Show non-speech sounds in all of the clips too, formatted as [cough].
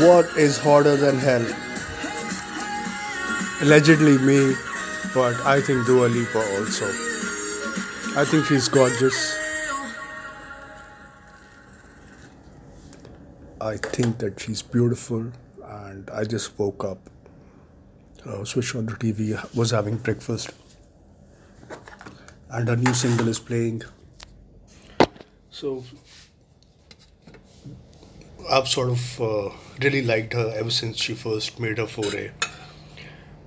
What is hotter than hell? Allegedly me, but I think Dua Lipa also. I think she's gorgeous. I think that she's beautiful, and I just woke up, uh, switched on the TV, was having breakfast, and her new single is playing. So I've sort of uh, really liked her ever since she first made her foray.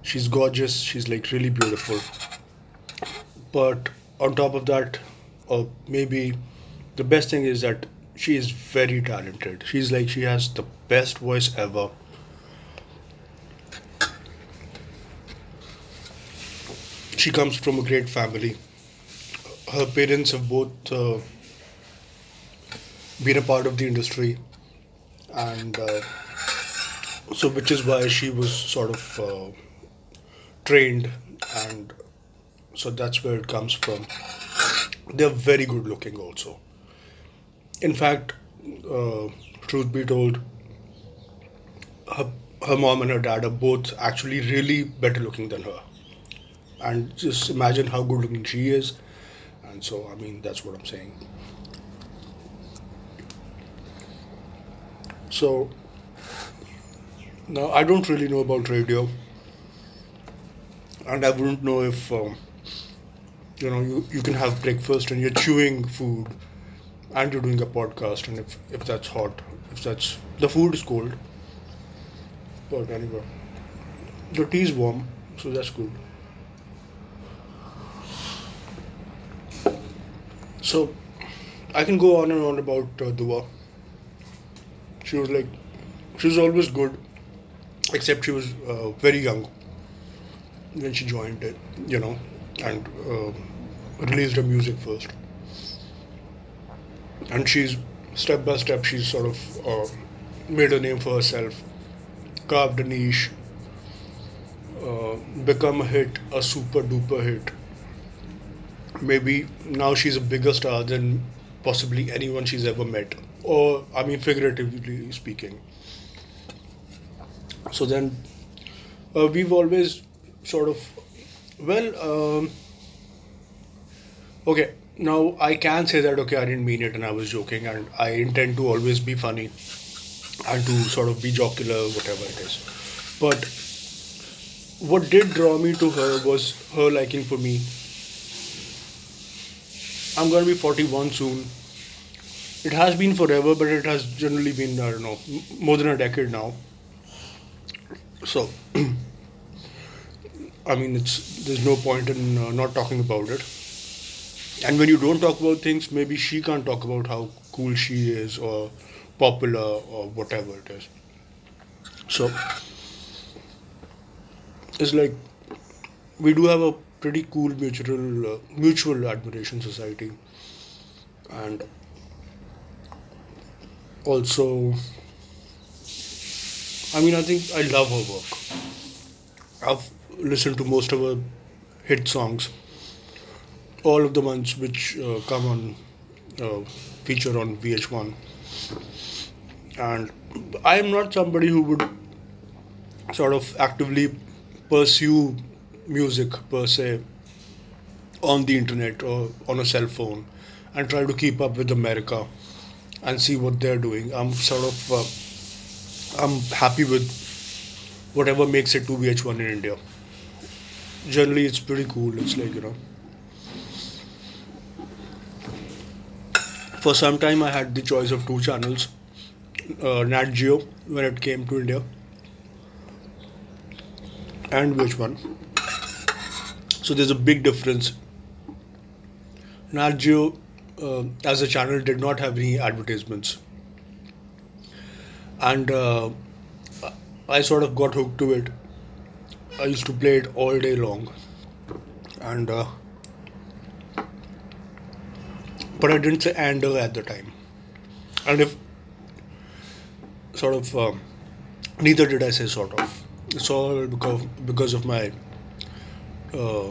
She's gorgeous, she's like really beautiful. But on top of that, or maybe the best thing is that she is very talented. She's like, she has the best voice ever. She comes from a great family. Her parents have both uh, been a part of the industry and uh, so which is why she was sort of uh, trained. And so that's where it comes from. They're very good looking also. In fact uh, truth be told her, her mom and her dad are both actually really better looking than her. And just imagine how good looking she is. And so i mean that's what i'm saying So now I don't really know about radio, and I wouldn't know if um, you know you, you can have breakfast and you're chewing food, and you're doing a podcast, and if if that's hot, if that's the food is cold. But anyway, the tea is warm, so that's good. So I can go on and on about uh, Dua she was like she was always good except she was uh, very young when she joined it you know and uh, released her music first. And she's step by step she's sort of uh, made a name for herself carved a niche uh, become a hit a super duper hit. Maybe now she's a bigger star than possibly anyone she's ever met or I mean, figuratively speaking. So then, uh, we've always sort of, well, um, okay, now I can say that, okay, I didn't mean it and I was joking, and I intend to always be funny and to sort of be jocular, whatever it is. But what did draw me to her was her liking for me. I'm to be 41 soon it has been forever, but it has generally been I don't know more than a decade now. So, [clears throat] I mean, it's there's no point in uh, not talking about it. And when you don't talk about things, maybe she can't talk about how cool she is or popular or whatever it is. So, it's like we do have a pretty cool mutual uh, mutual admiration society, and also i mean i think i love her work. I've listened to most of her hit songs. All of the ones which uh, come on uh, feature on vh1 and i am not somebody who would sort of actively pursue music per se on the internet or on a cell phone and try to keep up with america and see what they're doing. I'm sort of uh, I'm happy with whatever makes it to VH1 in India. Generally, it's pretty cool. It's like you know. For some time, I had the choice of two channels, uh, Nat Geo when it came to India, and which one. So there's a big difference. Nat Geo uh, as a channel did not have any advertisements. And uh, i sort of got hooked to it. I used to play it all day long. And uh, but i didn't say and at the time. And if sort of uh, neither did i say sort of. It's all because because of my uh,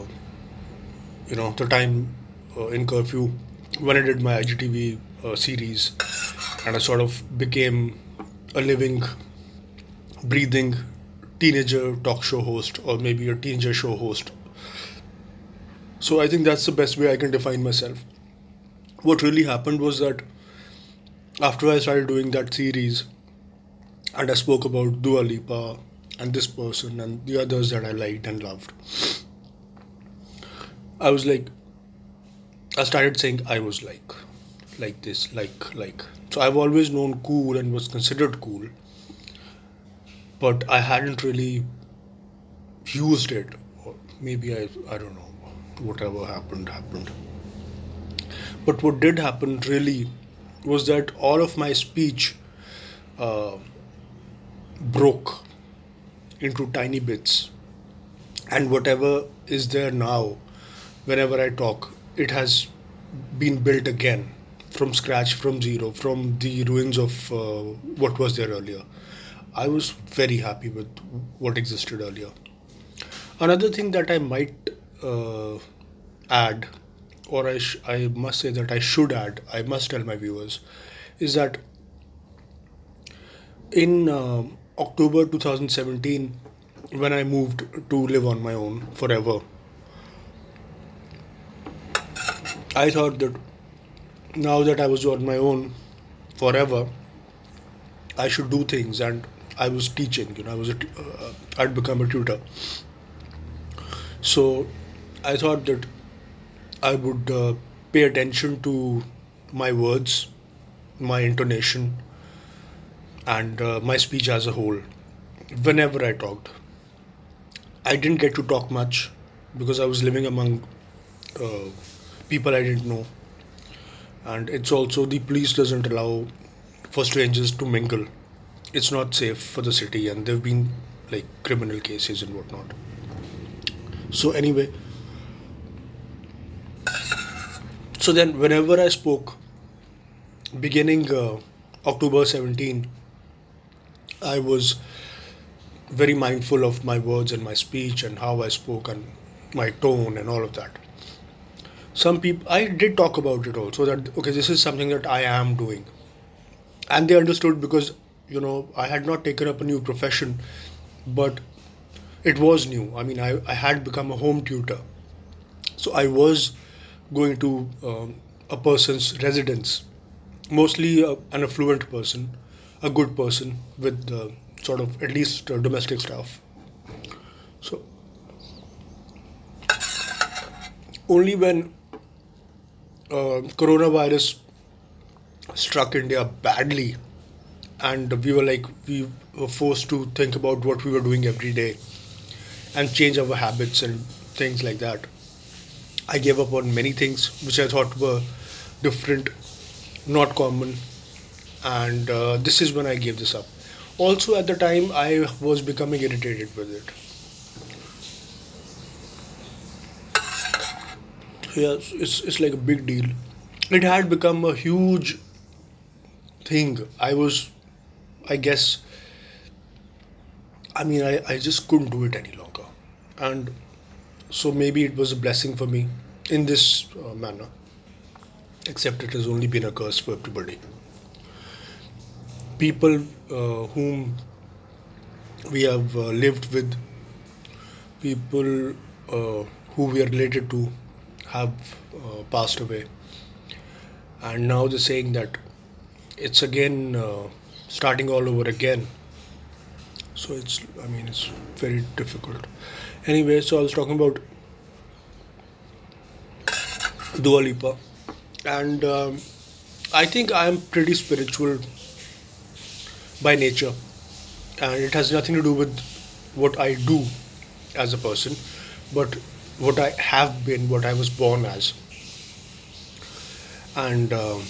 you know the time uh, in curfew when I did my IGTV uh, series, and I sort of became a living breathing teenager talk show host or maybe a teenager show host. So I think that's the best way I can define myself. What really happened was that after I started doing that series and I spoke about Dua Lipa and this person and the others that I liked and loved, I was like, I started saying I was like, like this, like, like. So I've always known cool and was considered cool, but I hadn't really used it. Or maybe I, I don't know, whatever happened, happened. But what did happen really was that all of my speech uh, broke into tiny bits, and whatever is there now, whenever I talk, it has been built again from scratch, from zero, from the ruins of uh, what was there earlier. I was very happy with what existed earlier. Another thing that I might uh, add, or I, sh- I must say that I should add, I must tell my viewers, is that in uh, October 2017, when I moved to live on my own forever, I thought that now that I was on my own forever, I should do things, and I was teaching. You know, I was a t- uh, I'd become a tutor. So I thought that I would uh, pay attention to my words, my intonation, and uh, my speech as a whole whenever I talked. I didn't get to talk much because I was living among uh, people I didn't know, and it's also the police doesn't allow for strangers to mingle. It's not safe for the city, and there've been like criminal cases and whatnot. So anyway, so then whenever I spoke, beginning uh, October 17, I was very mindful of my words and my speech and how I spoke and my tone and all of that. Some people, I did talk about it also that, okay, this is something that I am doing. And they understood because, you know, I had not taken up a new profession, but it was new. I mean, I, I had become a home tutor. So I was going to um, a person's residence, mostly uh, an affluent person, a good person with uh, sort of at least uh, domestic staff. So only when uh, coronavirus struck India badly, and we were like we were forced to think about what we were doing every day and change our habits and things like that. I gave up on many things which I thought were different, not common, and uh, this is when I gave this up. Also, at the time, I was becoming irritated with it. Yes, it's, it's like a big deal. It had become a huge thing. I was, I guess, I mean, I, I just couldn't do it any longer. And so maybe it was a blessing for me in this uh, manner, except it has only been a curse for everybody. People uh, whom we have uh, lived with, people uh, who we are related to, have uh, passed away. And now they're saying that it's again uh, starting all over again. So it's, I mean, it's very difficult. Anyway, so I was talking about Dua Lipa, and um, I think I'm pretty spiritual by nature, and it has nothing to do with what I do as a person, but what I have been, what I was born as, and. Um,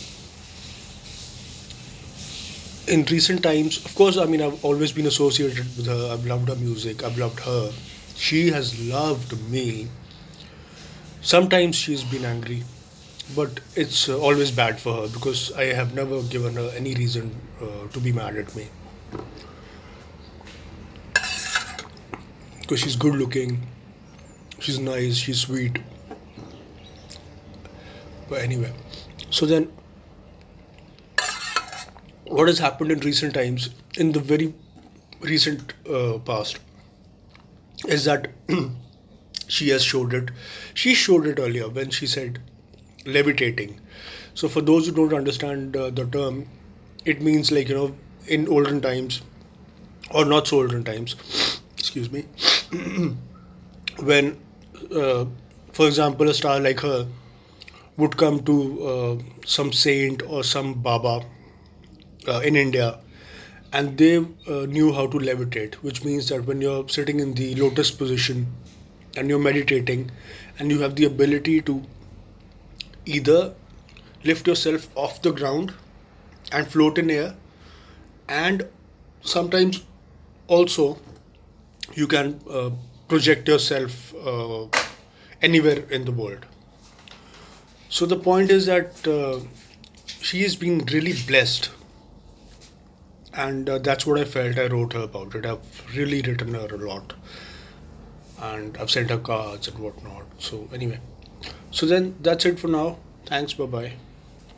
in recent times, of course, I mean, I've always been associated with her. I've loved her music. I've loved her. She has loved me. Sometimes she's been angry, but it's uh, always bad for her because I have never given her any reason uh, to be mad at me. Because she's good looking, she's nice, she's sweet. But anyway, so then what has happened in recent times in the very recent uh, past is that [clears throat] she has showed it. She showed it earlier when she said levitating. So, for those who don't understand uh, the term, it means like you know in olden times or not so olden times [sniffs] excuse me [clears throat] when uh, for example a star like her would come to uh, some saint or some baba uh, in india and they uh, knew how to levitate which means that when you're sitting in the lotus position and you're meditating and you have the ability to either lift yourself off the ground and float in air and sometimes also you can uh, project yourself uh, anywhere in the world. So the point is that uh, she is being really blessed. And uh, that's what i felt. I wrote her about it. I've really written her a lot. And i've sent her cards and whatnot. So anyway. So then that's it for now. Thanks. Bye bye